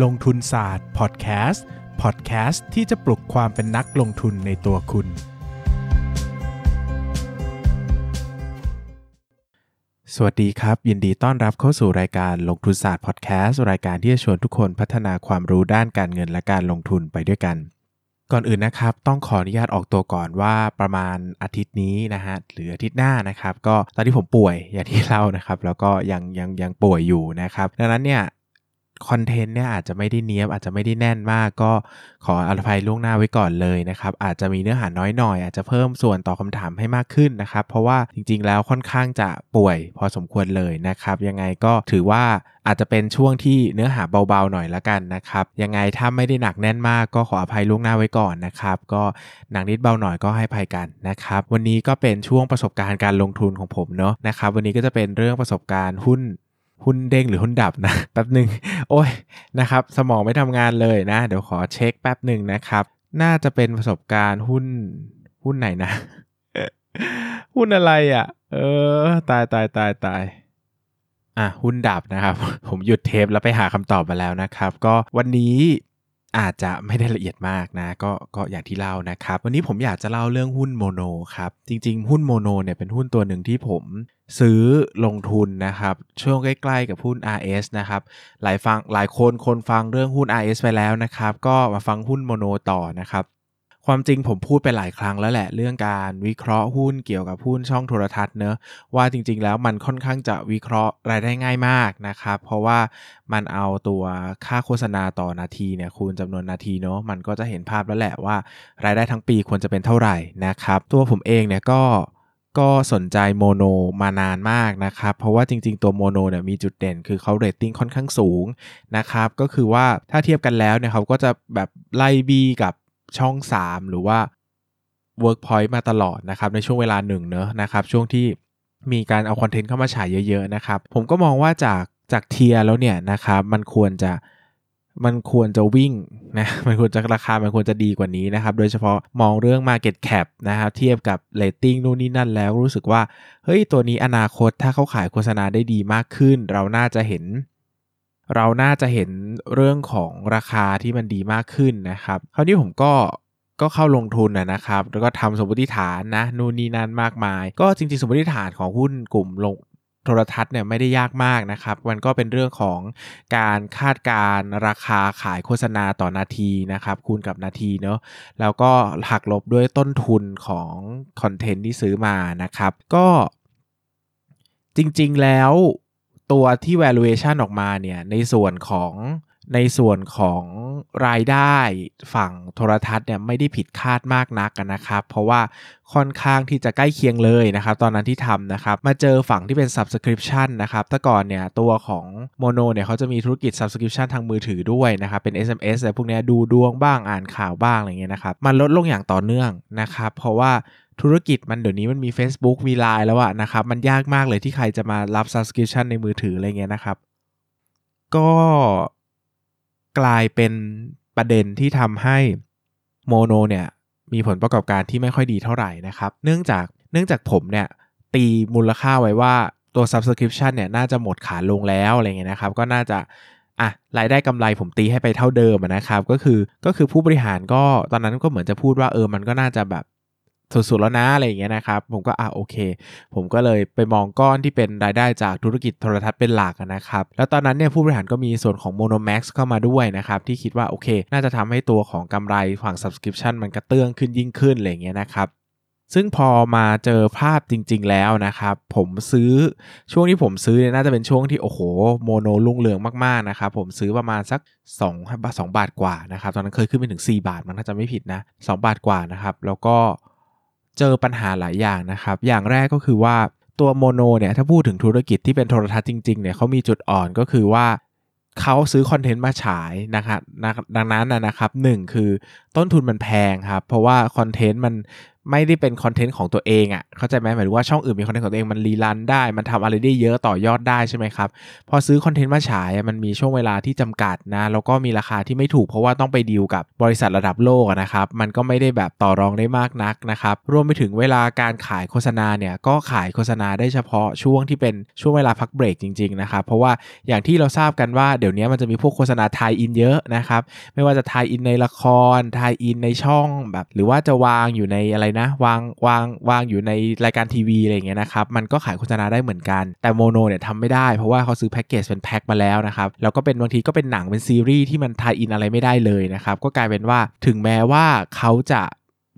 ลงทุนศาสตร์พอดแคสต์พอดแคสต์ที่จะปลุกความเป็นนักลงทุนในตัวคุณ สวัสดีครับ ยินดีต้อนรับเข้าสู่รายการลงทุนศาสตร์พอดแคสต์รายการที่จะชวนทุกคนพัฒนาความรู้ด้านการเงินและการลงทุนไปด้วยกัน ก่อนอื่นนะครับ ต้องขออนุญาตออกตัวก่อนว่าประมาณอาทิตย์นี้นะฮะหรืออาทิตย์หน้านะครับ ก็ตอนที่ผมป่วยอย่างที่เล่านะครับ แล้วก็ยังยังยังป่วยอยู่นะครับ ดังนั้นเนี่ย คอนเทนต์เนี่ยอาจจะไม่ได้เนี้ยบอาจจะไม่ได้แน่นมาก ก็ขออภัยล่วงหน้าไว้ก่อนเลยนะครับ อาจจะมีเนื้อหาน้อยหน่อย อาจจะเพิ่มส่วนต่อบคาถามให้มากขึ้นนะครับ เพราะว่าจริงๆแล้วค่อนข้างจะป่วยพอสมควรเลยนะครับ ยังไงก็ถือว่าอาจจะเป็นช่วงที่เนื้อหาเบาๆหน่อยละกันนะครับ ยังไงถ้าไม่ได้หนักแน่นมากก็ขออภัยล่วงหน้าไว้ก่อนนะครับ ก็หนักนิดเบาหน่อยก็ให้ภัยกันนะครับ วันนี้ก็เป็นช่วงประสบการณ์การลงทุนของผมเนาะนะครับ วันนี้ก็จะเป็นเรื่องประสบการณ์หุ้น หุ้นเด้งหรือหุ้นดับนะแป๊บหนึ่งโอ้ยนะครับสมองไม่ทำงานเลยนะ เดี๋ยวขอเช็คแป๊บหนึ่งนะครับ น่าจะเป็นประสบการณ์หุ้นหุ้นไหนนะ หุ้นอะไรอะ่ะ เออ ตายตายตายตายอะหุ้นดับนะครับ ผมหยุดเทปแล้วไปหาคำตอบมาแล้วนะครับ ก็วันนี้ อาจจะไม่ได้ละเอียดมากนะก็ก็อย่างที่เล่านะครับ วันนี้ผมอยากจะเล่าเรื่องหุ้นโมโนครับ จริง ๆ หุ้นโมโนเนี่ยเป็นหุ้นตัวหนึ่งที่ผมซื้อลงทุนนะครับ ช่วงใกล้ๆกับหุ้น RS นะครับ หลายฟังหลายคนคนฟังเรื่องหุ้น RS ไปแล้วนะครับ ก็มาฟังหุ้นโมโนต่อนะครับ ความจริงผมพูดไปหลายครั้งแล้วแหละ เรื่องการวิเคราะห์หุ้นเกี่ยวกับหุ้นช่องโทรทัศน์เนอะว่าจริง ๆ แล้วมันค่อนข้างจะวิเคราะห์รายได้ง่ายมากนะครับ เพราะว่ามันเอาตัวค่าโฆษณาต่อนาทีเนี่ยคูณจำนวนนาทีเนอะมันก็จะเห็นภาพแล้วแหละว่ารายได้ทั้งปีควรจะเป็นเท่าไหร่นะครับ ตัวผมเองเนี่ยก็ก็สนใจโมโนมานานมากนะครับ เพราะว่าจริง ๆ ตัวโมโนเนี่ยมีจุดเด่นคือเขาเรตติ้งค่อนข้างสูงนะครับ ก็คือว่าถ้าเทียบกันแล้วเนี่ยเขาก็จะแบบไล่บี้กับ ช่อง 3 หรือว่า Workpoint มาตลอดนะครับในช่วงเวลาหนึ่งเนอะนะครับช่วงที่มีการเอาคอนเทนต์เข้ามาฉายเยอะๆนะครับผมก็มองว่าจากจากเทียแล้วเนี่ยนะครับมันควรจะมันควรจะวิ่งนะมันควรจะราคา มันควรจะดีกว่านี้นะครับ โดยเฉพาะมองเรื่อง Market Cap นะครับเทียบกับ Rating นู่นนี่นั่นแล้วรู้สึกว่า เฮ้ย ตัวนี้อนาคตถ้าเขาขายโฆษณาได้ดีมากขึ้น เราน่าจะเห็น เราน่าจะเห็นเรื่องของราคาที่มันดีมากขึ้นนะครับ คราวนี้ผมก็ก็เข้าลงทุนนะครับ แล้วก็ทำสมมติฐานนะนู่นนี่นั่นมากมาย ก็จริงๆ สมมติฐานของหุ้นกลุ่มลงโทรทัศน์เนี่ยไม่ได้ยากมากนะครับ มันก็เป็นเรื่องของการคาดการราคาขายโฆษณาต่อนาทีนะครับ คูณกับนาทีเนาะแล้วก็หักลบด้วยต้นทุนของคอนเทนต์ที่ซื้อมานะครับ ก็จริงๆแล้ว ตัวที่ valuation ออกมาเนี่ยในส่วนของในส่วนของรายได้ฝั่งโทรทัศน์เนี่ยไม่ได้ผิดคาดมากนักนะครับ เพราะว่าค่อนข้างที่จะใกล้เคียงเลยนะครับ ตอนนั้นที่ทำนะครับ มาเจอฝั่งที่เป็น subscription นะครับแต่ก่อนเนี่ยตัวของโมโนเนี่ยเขาจะมีธุรกิจ subscription ทางมือถือด้วยนะครับ เป็น SMS อะไรพวกนี้ดูดวงบ้างอ่านข่าวบ้างอะไรเงี้ยนะครับ มันลดลงอย่างต่อเนื่องนะครับ เพราะว่า ธุรกิจมันเดี๋ยวนี้มันมี Facebook มี Line แล้วอะนะครับ มันยากมากเลยที่ใครจะมารับ subscription ในมือถืออะไรเงี้ยนะครับ ก็กลายเป็นประเด็นที่ทำให้โมโนเนี่ยมีผลประกอบการที่ไม่ค่อยดีเท่าไหร่นะครับ เนื่องจากเนื่องจากผมเนี่ยตีมูลค่าไว้ว่าตัว subscription เนี่ยน่าจะหมดขาลงแล้วอะไรเงี้ยนะครับ ก็น่าจะอะรายได้กำไรผมตีให้ไปเท่าเดิมนะครับ ก็คือก็คือผู้บริหารก็ตอนนั้นก็เหมือนจะพูดว่าเออมันก็น่าจะแบบ สุดๆแล้วนะอะไรอย่างเงี้ยนะครับ ผมก็อะโอเค ผมก็เลยไปมองก้อนที่เป็นรายได้จากธุรกิจโทรทัศน์เป็นหลักนะครับ แล้วตอนนั้นเนี่ยผู้บริหารก็มีส่วนของ Monomax เข้ามาด้วยนะครับ ที่คิดว่าโอเค น่าจะทำให้ตัวของกำไรฝั่ง subscription มันกระเตื้องขึ้นยิ่งขึ้นอะไรอย่างเงี้ยนะครับซึ่งพอมาเจอภาพจริง ๆ แล้วนะครับ ผมซื้อช่วงที่ผมซื้อเนี่ยน่าจะเป็นช่วงที่โอ้โหโมโนลุ่งเรืองมากๆนะครับผมซื้อประมาณสัก2บาท2บาทกว่านะครับ ตอนนั้นเคยขึ้นไปถึง 4 บาทมันถ้าจะไม่ผิดนะ 2 บาทกว่านะครับ แล้วก็ เจอปัญหาหลายอย่างนะครับ อย่างแรกก็คือว่าตัวโมโนเนี่ยถ้าพูดถึงธุรกิจที่เป็นโทรทัศน์จริงๆเนี่ยเขามีจุดอ่อนก็คือว่าเขาซื้อคอนเทนต์มาฉายนะครับดังนั้นนะครับหนึ่งคือต้นทุนมันแพงครับ เพราะว่าคอนเทนต์มัน ไม่ได้เป็นคอนเทนต์ของตัวเองอะ่ะเข้าใจไหมหมายถึงว่าช่องอื่นมีคอนเทนต์ของตัวเองมันรีรันได้ มันทำอะไรได้เยอะต่อยอดได้ใช่ไหมครับ พอซื้อคอนเทนต์มาฉายมันมีช่วงเวลาที่จำกัดนะแล้วก็มีราคาที่ไม่ถูกเพราะว่าต้องไปดีลกับบริษัทระดับโลกนะครับ มันก็ไม่ได้แบบต่อรองได้มากนักนะครับรวมไปถึงเวลาการขายโฆษณาเนี่ยก็ขายโฆษณาได้เฉพาะช่วงที่เป็นช่วงเวลาพักเบรกจริงๆนะครับเพราะว่าอย่างที่เราทราบกันว่าเดี๋ยวนี้มันจะมีพวกโฆษณาไทยอินเยอะนะครับไม่ว่าจะ tie-in ในละคร tie-in ในช่องแบบ หรือว่าจะวางอยู่ในอะไรนะ วางวางวางอยู่ในรายการทีวีอะไรอย่างเงี้ยนะครับมันก็ขายโฆษณาได้เหมือนกัน แต่โมโนเนี่ยทำไม่ได้เพราะว่าเขาซื้อแพ็กเกจเป็นแพ็คมาแล้วนะครับแล้วก็เป็นบางทีก็เป็นหนังเป็นซีรีส์ที่มัน tie-in อะไรไม่ได้เลยนะครับก็กลายเป็นว่าถึงแม้ว่าเขาจะ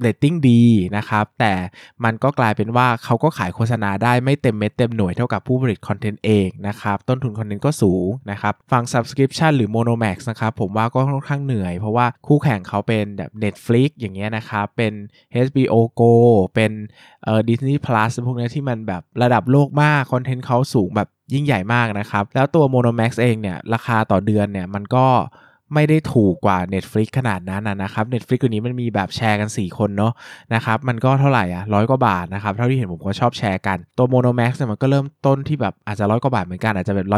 เรตติ้งดีนะครับ แต่มันก็กลายเป็นว่าเขาก็ขายโฆษณาได้ไม่เต็มเม็ดเต็มหน่วยเท่ากับผู้ผลิตคอนเทนต์เองนะครับ ต้นทุนคอนเทนต์ก็สูงนะครับฟัง Subscription หรือ Monomax นะครับ ผมว่าก็ค่อนข้างเหนื่อย เพราะว่าคู่แข่งเขาเป็นแบบ Netflix อย่างเงี้ยนะครับ เป็น HBO Go เป็นเอ่อ Disney Plus พวกนี้ที่มันแบบระดับโลกมาก คอนเทนต์เขาสูงแบบยิ่งใหญ่มากนะครับ แล้วตัว Monomax เองเนี่ยราคาต่อเดือนเนี่ยมันก็ ไม่ได้ถูกกว่า Netflix ขนาดนั้นนะครับ Netflix ตัวนี้มันมีแบบแชร์กัน 4 คนเนาะนะครับมันก็เท่าไหร่อะร้อยกว่าบาทนะครับเท่าที่เห็นผมก็ชอบแชร์กันตัว Monomax เนี่ยมันก็เริ่มต้นที่แบบอาจจะร้อยกว่าบาทเหมือนกันอาจจะแบบ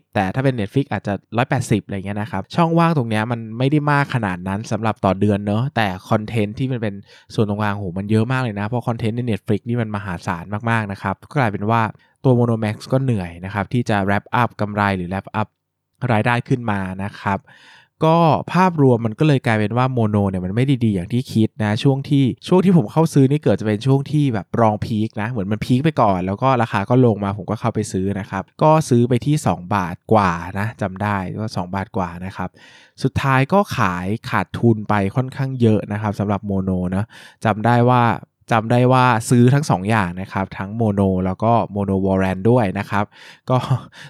120แต่ถ้าเป็น Netflix อาจจะ180อะไรเงี้ยนะครับช่องว่างตรงเนี้ยมันไม่ได้มากขนาดนั้นสำหรับต่อเดือนเนาะแต่คอนเทนต์ที่มันเป็นส่วนตรงกลางโหมันเยอะมากเลยนะเพราะคอนเทนต์ใน Netflix นี่มันมหาศาลมากๆนะครับก็กลายเป็นว่าตัว Monomax ก็เหนื่อยนะครับ ที่จะ wrap up กำไรหรือ wrap up รายได้ขึ้นมานะครับ ก็ภาพรวมมันก็เลยกลายเป็นว่าโมโนเนี่ยมันไม่ดีๆอย่างที่คิดนะช่วงที่ช่วงที่ผมเข้าซื้อนี่เกิดจะเป็นช่วงที่แบบรองพีคนะเหมือนมันพีคไปก่อน แล้วก็ราคาก็ลงมาผมก็เข้าไปซื้อนะครับ ก็ซื้อไปที่ 2 บาทกว่านะจำได้ก็ 2 บาทกว่านะครับสุดท้ายก็ขายขาดทุนไปค่อนข้างเยอะนะครับสำหรับโมโนนะจำได้ว่า จำได้ว่าซื้อทั้ง2 อย่างนะครับ ทั้งโมโนแล้วก็โมโน warrant ด้วยนะครับ ก็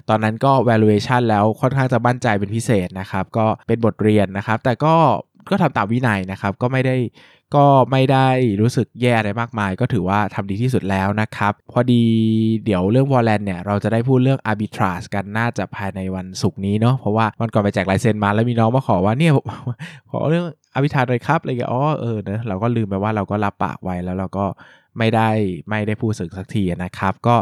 ตอนนั้นก็ valuation แล้วค่อนข้างจะมั่นใจเป็นพิเศษนะครับ ก็เป็นบทเรียนนะครับ แต่ก็ ก็ทำตามวินัยนะครับ ก็ไม่ได้ก็ไม่ได้รู้สึกแย่อะไรมากมาย ก็ถือว่าทำดีที่สุดแล้วนะครับ พอดีเดี๋ยวเรื่อง warrant เนี่ย เราจะได้พูดเรื่อง arbitrage กันน่าจะภายในวันศุกร์นี้เนาะเพราะว่าวันก่อนไปแจกลายเซ็นมาแล้วมีน้องมาขอว่าเนี่ยขอเรื่อง arbitrage เลยครับอะไรเงี้ยอ๋อเออเนะเราก็ลืมไปว่าเราก็รับปากไว้แล้วเราก็ไม่ได้ไม่ได้พูดสึกสักทีนะครับ ก็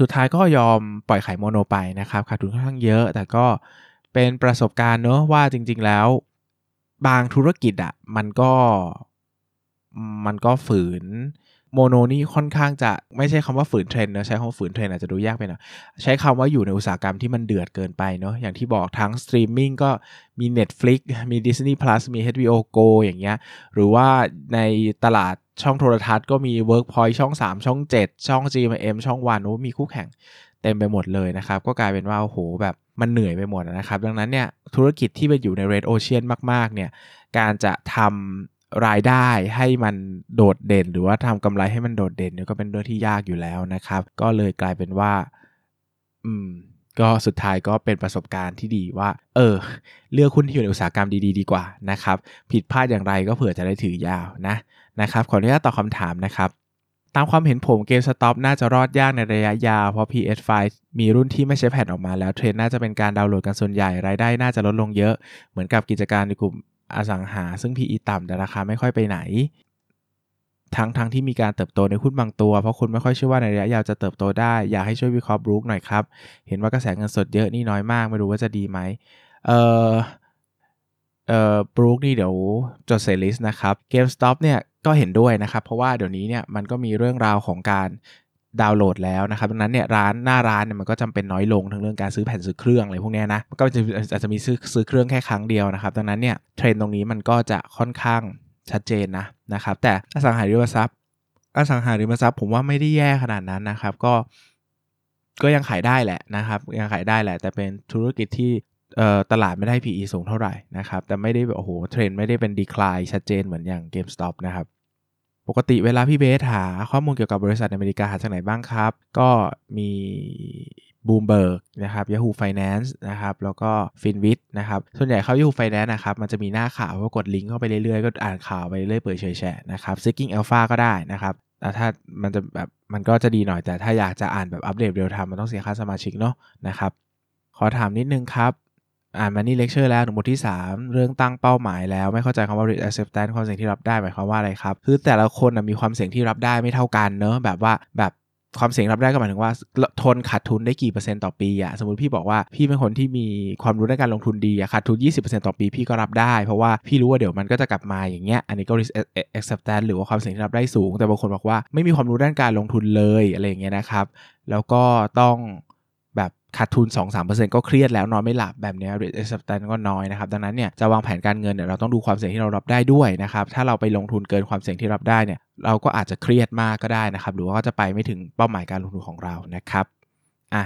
สุดท้ายก็ยอมปล่อยขายโมโนไปนะครับขาดทุนค่อนข้างเยอะ แต่ก็เป็นประสบการณ์เนอะว่าจริง ๆ แล้ว บางธุรกิจอะ่ะมันก็มันก็ฝืนโมโนนี่ค่อนข้างจะไม่ใช่คำว่าฝืนเทรนด์นะใช้คำว่าฝืนเทรนด์อาจจะดูยากไปหน่อยใช้คำว่าอยู่ในอุตสาหกรรมที่มันเดือดเกินไปเนาะอย่างที่บอกทั้งสตรีมมิ่งก็มี Netflix มี Disney Plus มี HBO Go อย่างเงี้ยหรือว่าในตลาดช่องโทรทัศน์ก็มี Workpoint ช่อง 3 ช่อง 7 ช่อง GMM ช่องวันโอ้มีคู่แข่งเต็มไปหมดเลยนะครับ ก็กลายเป็นว่าโอ้โหแบบ มันเหนื่อยไปหมดนะครับ ดังนั้นเนี่ยธุรกิจที่ไปอยู่ใน Red Ocean มากๆเนี่ยการจะทำรายได้ให้มันโดดเด่น หรือว่าทำกำไรให้มันโดดเด่นเนี่ยก็เป็นเรื่องที่ยากอยู่แล้วนะครับ ก็เลยกลายเป็นว่า อืมก็สุดท้ายก็เป็นประสบการณ์ที่ดีว่า เออ เลือกหุ้นที่อยู่ในอุตสาหกรรมดีๆดีกว่านะครับ ผิดพลาดอย่างไรก็เผื่อจะได้ถือยาวนะนะครับขออนุญาตตอบคำถามนะครับ ตามความเห็นผมเกมสต็อปน่าจะรอดยากในระยะยาว เพราะ PS5 มีรุ่นที่ไม่ใช้แผ่นออกมาแล้วเทรนน่าจะเป็นการดาวน์โหลดกันส่วนใหญ่รายได้น่าจะลดลงเยอะ เหมือนกับกิจการในกลุ่มอสังหา ซึ่ง PE ต่ำแต่ราคาไม่ค่อยไปไหน ทั้งทั้งที่มีการเติบโตในหุ้นบางตัว เพราะคุณไม่ค่อยเชื่อว่าในระยะยาวจะเติบโตได้ อยากให้ช่วยวิเคราะห์บรูคหน่อยครับ เห็นว่ากระแสเงินสดเยอะนี่น้อยมาก ไม่รู้ว่าจะดีไหมเออเออบรูคนี่เดี๋ยวจดเซลิสนะครับ GameStop เนี่ย ก็เห็นด้วยนะครับ เพราะว่าเดี๋ยวนี้เนี่ยมันก็มีเรื่องราวของการดาวน์โหลดแล้วนะครับดังนั้นเนี่ยร้านหน้าร้านเนี่ยมันก็จำเป็นน้อยลงทั้งเรื่องการซื้อแผ่นซื้อเครื่องอะไรพวกนี้นะมันก็จะอาจจะมีซื้อซื้อเครื่องแค่ครั้งเดียวนะครับดังนั้นเนี่ยเทรนตรงนี้มันก็จะค่อนข้างชัดเจนนะนะครับแต่อสังหาริมทรัพย์อสังหาริมทรัพย์ผมว่าไม่ได้แย่ขนาดนั้นนะครับก็ก็ยังขายได้แหละนะครับยังขายได้แหละ แต่เป็นธุรกิจที่ ตลาดไม่ได้ PE สูงเท่าไหร่นะครับ แต่ไม่ได้แบบโอ้โหเทรนไม่ได้เป็นดีคลายชัดเจนเหมือนอย่าง GameStop นะครับ ปกติเวลาพี่เบสหาข้อมูลเกี่ยวกับบริษัทในอเมริกาหาจากไหนบ้างครับ ก็มีบูมเบิร์กนะครับ Yahoo Finance นะครับ แล้วก็ Finwit นะครับ ส่วนใหญ่เข้า Yahoo Finance นะครับ มันจะมีหน้าข่าวก็กดลิงก์เข้าไปเรื่อยๆ ก็อ่านข่าวไปเรื่อยเปิดเฉยแฉนะครับ Seeking Alpha ก็ได้นะครับแต่ถ้ามันจะแบบมันก็จะดีหน่อยแต่ถ้าอยากจะอ่านแบบอัปเดต real time มันต้องเสียค่าสมาชิกเนาะนะครับขอถามนิดนึงครับ อ่าน Money Lecture แล้วบทที่ 3 เรื่องตั้งเป้าหมายแล้วไม่เข้าใจคำว่า risk acceptance ความเสี่ยงที่รับได้หมายความว่าอะไรครับ คือแต่ละคนมีความเสี่ยงที่รับได้ไม่เท่ากันเนอะแบบว่าแบบความเสี่ยงรับได้ก็หมายถึงว่า ทนขาดทุนได้กี่เปอร์เซ็นต์ต่อปีอะสมมติพี่บอกว่าพี่เป็นคนที่มีความรู้ในการลงทุนดีอะขาดทุน 20%ต่อปีพี่ก็รับได้ เพราะว่าพี่รู้ว่าเดี๋ยวมันก็จะกลับมาอย่างเงี้ยอันนี้ก็ risk acceptance หรือว่าความเสี่ยงที่รับได้สูง แต่บางคนบอกว่าไม่มีความรู้ด้านการลงทุนเลยอะไรอย่างเงี้ยนะครับแล้วก็ต้อง ขาดทุน 2-3%ก็เครียดแล้วนอนไม่หลับแบบนี้ risk acceptance ก็น้อยนะครับ ดังนั้นเนี่ยจะวางแผนการเงินเนี่ยเราต้องดูความเสี่ยงที่เรารับได้ด้วยนะครับ ถ้าเราไปลงทุนเกินความเสี่ยงที่รับได้เนี่ยเราก็อาจจะเครียดมากก็ได้นะครับ หรือว่าก็จะไปไม่ถึงเป้าหมายการลงทุนของเรานะครับอะ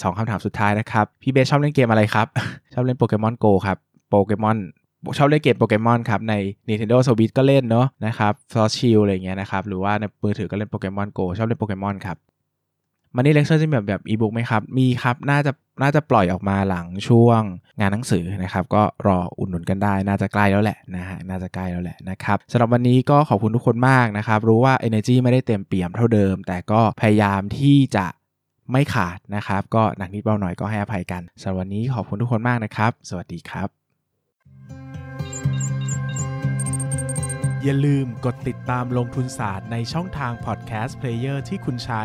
สองคำถามสุดท้ายนะครับ พี่เบสชอบเล่นเกมอะไรครับ ชอบเล่นโปเกมอนโกครับโปเกมอนชอบเล่นเกมโปเกมอนครับ ใน Nintendo Switch ก็เล่นเนาะนะครับ Sword Shield อะไรเงี้ยนะครับ หรือว่าในมือถือก็เล่นโปเกมอนโกชอบเล่นโปเกมอนครับ Money Lecture จะแบบแบบอีบุ๊กไหมครับ มีครับน่าจะน่าจะปล่อยออกมาหลังช่วงงานหนังสือนะครับ ก็รออุดหนุนกันได้ น่าจะใกล้แล้วแหละนะฮะน่าจะใกล้แล้วแหละนะครับสำหรับวันนี้ก็ขอบคุณทุกคนมากนะครับ รู้ว่า Energy ไม่ได้เต็มเปี่ยมเท่าเดิม แต่ก็พยายามที่จะไม่ขาดนะครับ ก็หนักนิดเบาหน่อยก็ให้อภัยกันสำหรับวันนี้ขอบคุณทุกคนมากนะครับ สวัสดีครับ อย่าลืมกดติดตามลงทุนศาสตร์ในช่องทางพอดแคสต์เพลเยอร์ที่คุณใช้